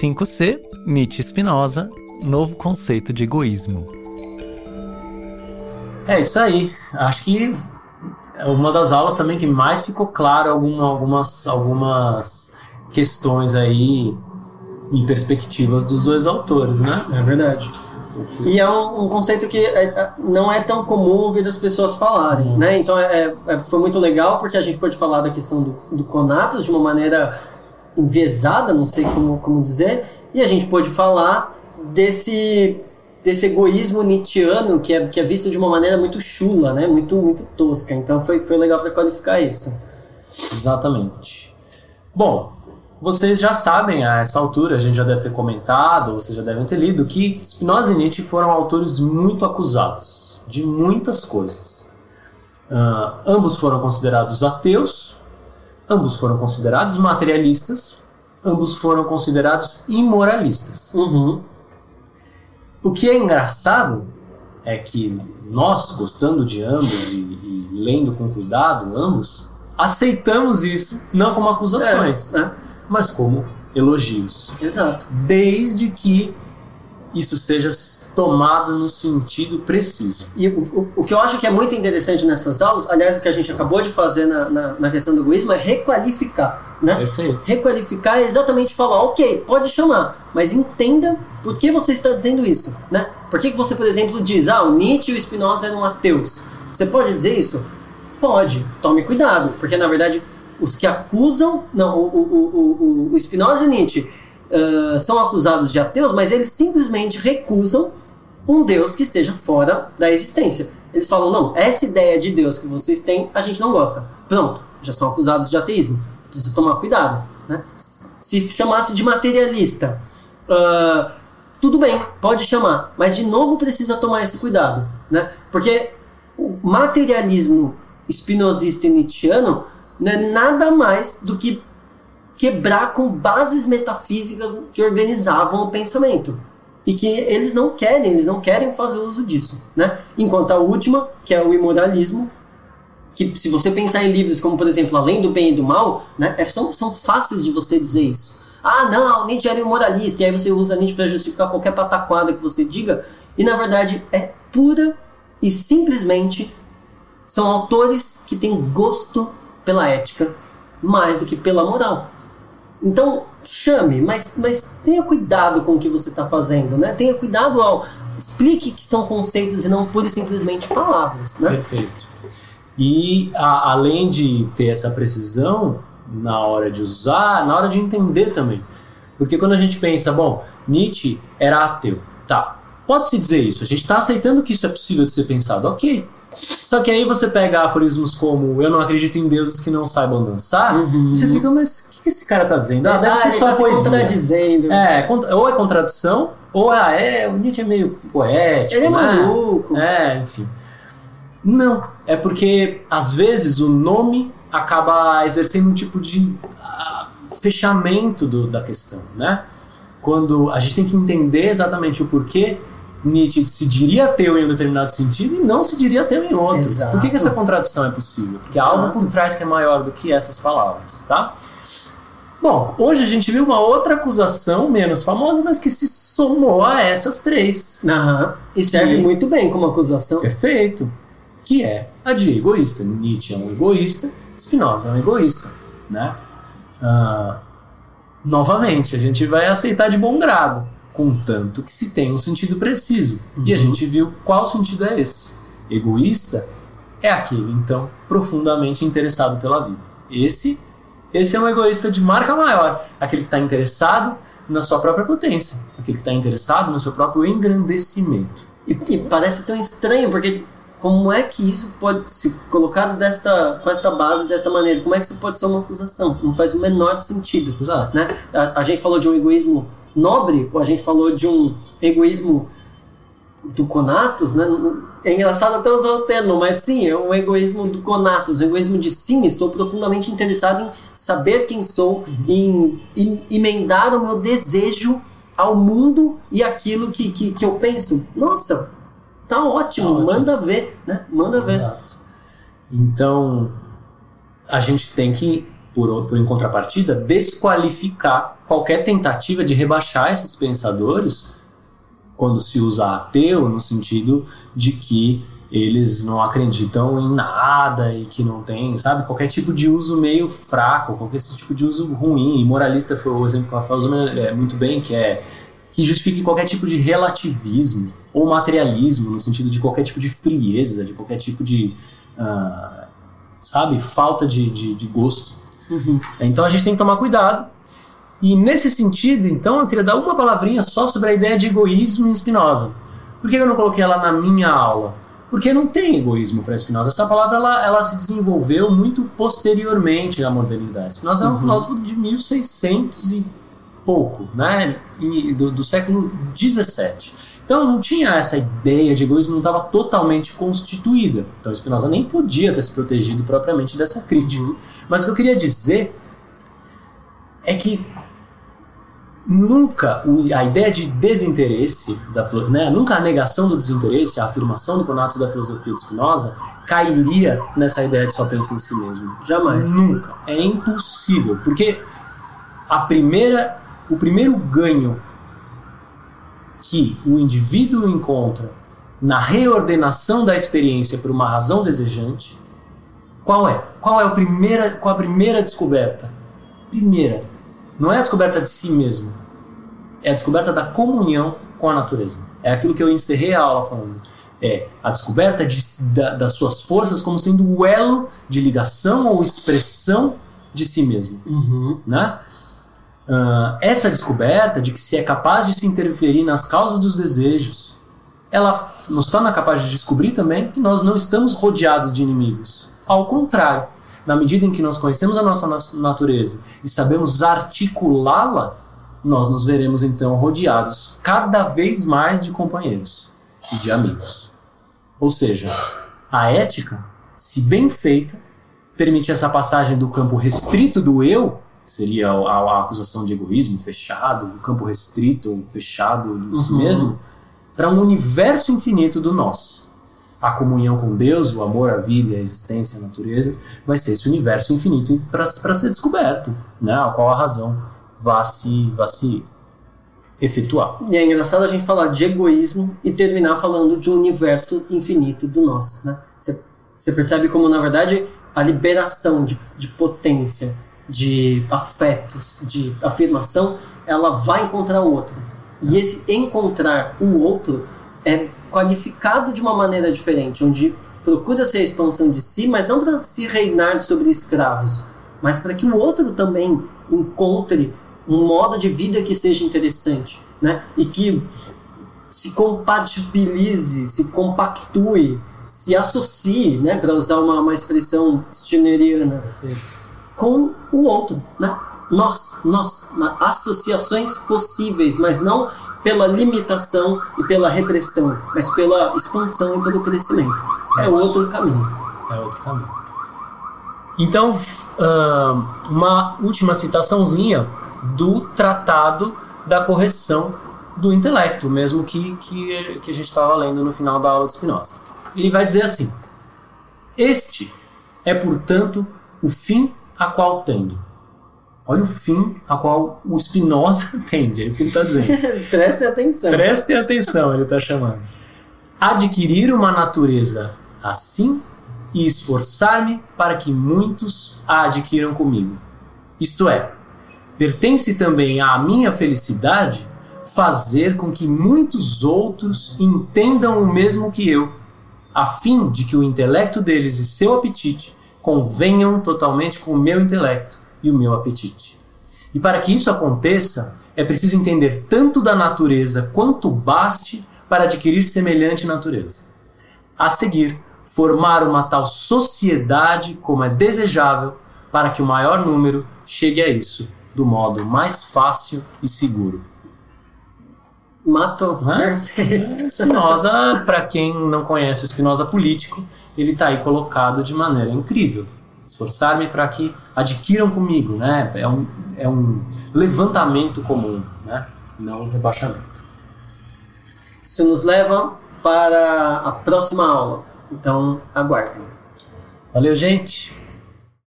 5C, Nietzsche e Spinoza, novo conceito de egoísmo. É isso aí. Acho que é uma das aulas também que mais ficou claro alguma, algumas, algumas questões aí e perspectivas dos dois autores, né? É verdade. E é um, um conceito que é, é, não é tão comum ouvir as pessoas falarem, Uhum. né? Então é, é- foi muito legal porque a gente pôde falar da questão do, do conatos de uma maneira enviesada, não sei como, como dizer, e a gente pôde falar desse desse egoísmo nietzschiano que é, que é visto de uma maneira muito chula, né? Muito muito tosca. Então foi, foi legal para qualificar isso. Exatamente. Bom, vocês já sabem a essa altura, a gente já deve ter comentado, vocês já devem ter lido, que Spinoza e Nietzsche foram autores muito acusados de muitas coisas. Ah, ambos foram considerados ateus, ambos foram considerados materialistas, ambos foram considerados imoralistas. Uhum. O que é engraçado é que nós, gostando de ambos e, e lendo com cuidado ambos, aceitamos isso não como acusações, É, mas como elogios. exato. Desde que isso seja tomado no sentido preciso. E o, o- o que eu acho que é muito interessante nessas aulas, aliás, o que a gente acabou de fazer na, na, na questão do egoísmo, é requalificar, né? Perfeito. Requalificar é exatamente falar, ok, pode chamar, mas entenda por que você está dizendo isso, né? Por que, que você, por exemplo, diz, ah, o Nietzsche e o Spinoza eram ateus? Você pode dizer isso? Pode, tome cuidado, porque na verdade os que acusam, não, o, o, o, o, o Spinoza e o Nietzsche são acusados de ateus, mas eles simplesmente recusam um Deus que esteja fora da existência. Eles falam, não, essa ideia de Deus que vocês têm, a gente não gosta. Pronto, já são acusados de ateísmo. Preciso tomar cuidado. Né? Se chamasse de materialista, ah, tudo bem, pode chamar, mas de novo precisa tomar esse cuidado. Né? Porque o materialismo espinosista e nietzschiano não é nada mais do que quebrar com bases metafísicas que organizavam o pensamento e que eles não querem, eles não querem fazer uso disso, né? Enquanto a última, que é o imoralismo, que se você pensar em livros como, por exemplo, Além do Bem e do Mal, né, é- são, são fáceis de você dizer isso. Ah, não, Nietzsche era imoralista, e aí você usa Nietzsche para justificar qualquer pataquada que você diga, e na verdade é pura e simplesmente são autores que têm gosto pela ética mais do que pela moral. Então, chame, mas, mas tenha cuidado com o que você está fazendo, né? Tenha cuidado ao. Explique que são conceitos e não pura e simplesmente palavras, né? Perfeito. E a- além de ter essa precisão na hora de usar, na hora de entender também. Porque quando a gente pensa, bom, Nietzsche era ateu, tá, pode-se dizer isso, a gente está aceitando que isso é possível de ser pensado, ok. Só que aí você pega aforismos como eu não acredito em deuses que não saibam dançar, Uhum. você fica, mas que que esse cara tá dizendo? Ah, deve Ah, ser só tá poesia. contradizendo. É, cont- ou é contradição, ou ah, é, o Nietzsche é meio poético, Ele é né? maluco. É, enfim. Não, é porque às vezes o nome acaba exercendo um tipo de ah, fechamento do- da questão, né? Quando a gente tem que entender exatamente o porquê Nietzsche se diria ateu em um determinado sentido e não se diria ateu em outro. Exato. Por que, que essa contradição é possível? Porque há Exato. algo por trás que é maior do que essas palavras, tá? Bom, hoje a gente viu uma outra acusação menos famosa, mas que se somou a essas três. Aham. E serve Sim. muito bem como acusação. Perfeito. Que é a de egoísta. Nietzsche é um egoísta, Spinoza é um egoísta, né? Ah, novamente, a gente vai aceitar de bom grado, contanto que se tenha um sentido preciso. E a Uhum. gente viu qual sentido é esse. Egoísta é aquele, então, profundamente interessado pela vida. Esse, esse é um egoísta de marca maior, aquele que está interessado na sua própria potência, aquele que está interessado no seu próprio engrandecimento. E, parece tão estranho, porque como é que isso pode ser colocado desta, com esta base, desta maneira? Como é que isso pode ser uma acusação? Não faz o menor sentido. Exato. né? A, a gente falou de um egoísmo nobre, ou a gente falou de um egoísmo do Conatus, né? É engraçado até usar o termo, mas sim, é um egoísmo do Conatus, um egoísmo de sim, estou profundamente interessado em saber quem sou, em, em emendar o meu desejo ao mundo e aquilo que, que, que eu penso. Nossa, tá ótimo, Tá ótimo. manda ver, né? Manda ver. Exato. Então, a gente tem que, por, por em contrapartida, desqualificar qualquer tentativa de rebaixar esses pensadores quando se usa ateu no sentido de que eles não acreditam em nada e que não tem, sabe, qualquer tipo de uso meio fraco, qualquer tipo de uso ruim. E moralista foi o exemplo que o Rafael usou muito bem, que é que justifique qualquer tipo de relativismo ou materialismo, no sentido de qualquer tipo de frieza, de qualquer tipo de, uh, sabe, falta de, de, de gosto. Uhum. Então a gente tem que tomar cuidado. E nesse sentido, então, eu queria dar uma palavrinha só sobre a ideia de egoísmo em Spinoza. Por que eu não coloquei ela na minha aula? Porque não tem egoísmo para Spinoza. Essa palavra ela, ela se desenvolveu muito posteriormente à modernidade. Spinoza uhum. é um uhum. filósofo de 1600 e pouco, né? do, do século 17. Então não tinha essa ideia de egoísmo, não estava totalmente constituída. Então Spinoza nem podia ter se protegido propriamente dessa crítica. Uhum. Mas o que eu queria dizer é que nunca a ideia de desinteresse, da, né, nunca a negação do desinteresse, a afirmação do conatos da filosofia de Spinoza cairia nessa ideia de só pensar em si mesmo. Jamais. Nunca. É impossível. Porque a primeira o primeiro ganho que o indivíduo encontra na reordenação da experiência por uma razão desejante, qual é? Qual é a primeira, qual a primeira descoberta? Primeira, não é a descoberta de si mesmo, é a descoberta da comunhão com a natureza. É aquilo que eu encerrei a aula falando. É a descoberta de, da, das suas forças como sendo o elo de ligação ou expressão de si mesmo. Uhum. Né? Uh, essa descoberta de que se é capaz de se interferir nas causas dos desejos, ela nos torna capaz de descobrir também que nós não estamos rodeados de inimigos. Ao contrário, na medida em que nós conhecemos a nossa natureza e sabemos articulá-la, nós nos veremos então rodeados cada vez mais de companheiros e de amigos. Ou seja, a ética, se bem feita, permite essa passagem do campo restrito do eu seria a, a, acusação de egoísmo fechado, um campo restrito, fechado em uhum. si mesmo, para um universo infinito do nosso. A comunhão com Deus, o amor à vida, a existência, a natureza, vai ser esse universo infinito para ser descoberto, né? a qual a razão vai se, vai se efetuar. E é engraçado a gente falar de egoísmo e terminar falando de um universo infinito do nosso. Né? Você percebe como, na verdade, a liberação de, de potência de afetos, de afirmação, ela vai encontrar o outro. E esse encontrar o outro é qualificado de uma maneira diferente, onde procura-se a expansão de si, mas não para se reinar sobre escravos, mas para que o outro também encontre um modo de vida que seja interessante, né? E que se compatibilize, se compactue, se associe, né? Para usar uma, uma expressão stineriana. Perfeito com o outro, né? Nós, nós, associações possíveis, mas não pela limitação e pela repressão, mas pela expansão e pelo crescimento. É outro caminho. É outro caminho. Então, uh, uma última citaçãozinha do Tratado da Correção do Intelecto, mesmo que, que, que a gente estava lendo no final da aula de Spinoza. Ele vai dizer assim: Este é, portanto, o fim a qual tende. Olha o fim a qual o Spinoza tende, é isso que ele está dizendo. Prestem atenção. Prestem atenção, ele está chamando. Adquirir uma natureza assim e esforçar-me para que muitos a adquiram comigo. Isto é, pertence também à minha felicidade fazer com que muitos outros entendam o mesmo que eu, a fim de que o intelecto deles e seu apetite convenham totalmente com o meu intelecto e o meu apetite. E para que isso aconteça, é preciso entender tanto da natureza quanto baste para adquirir semelhante natureza. A seguir, formar uma tal sociedade como é desejável para que o maior número chegue a isso do modo mais fácil e seguro. Matou. Perfeito. Spinoza, para quem não conhece o Spinoza político, ele está aí colocado de maneira incrível. Esforçar-me para que adquiram comigo, né? É um, é um levantamento comum, né? Não um rebaixamento. Isso nos leva para a próxima aula. Então, aguardem. Valeu, gente!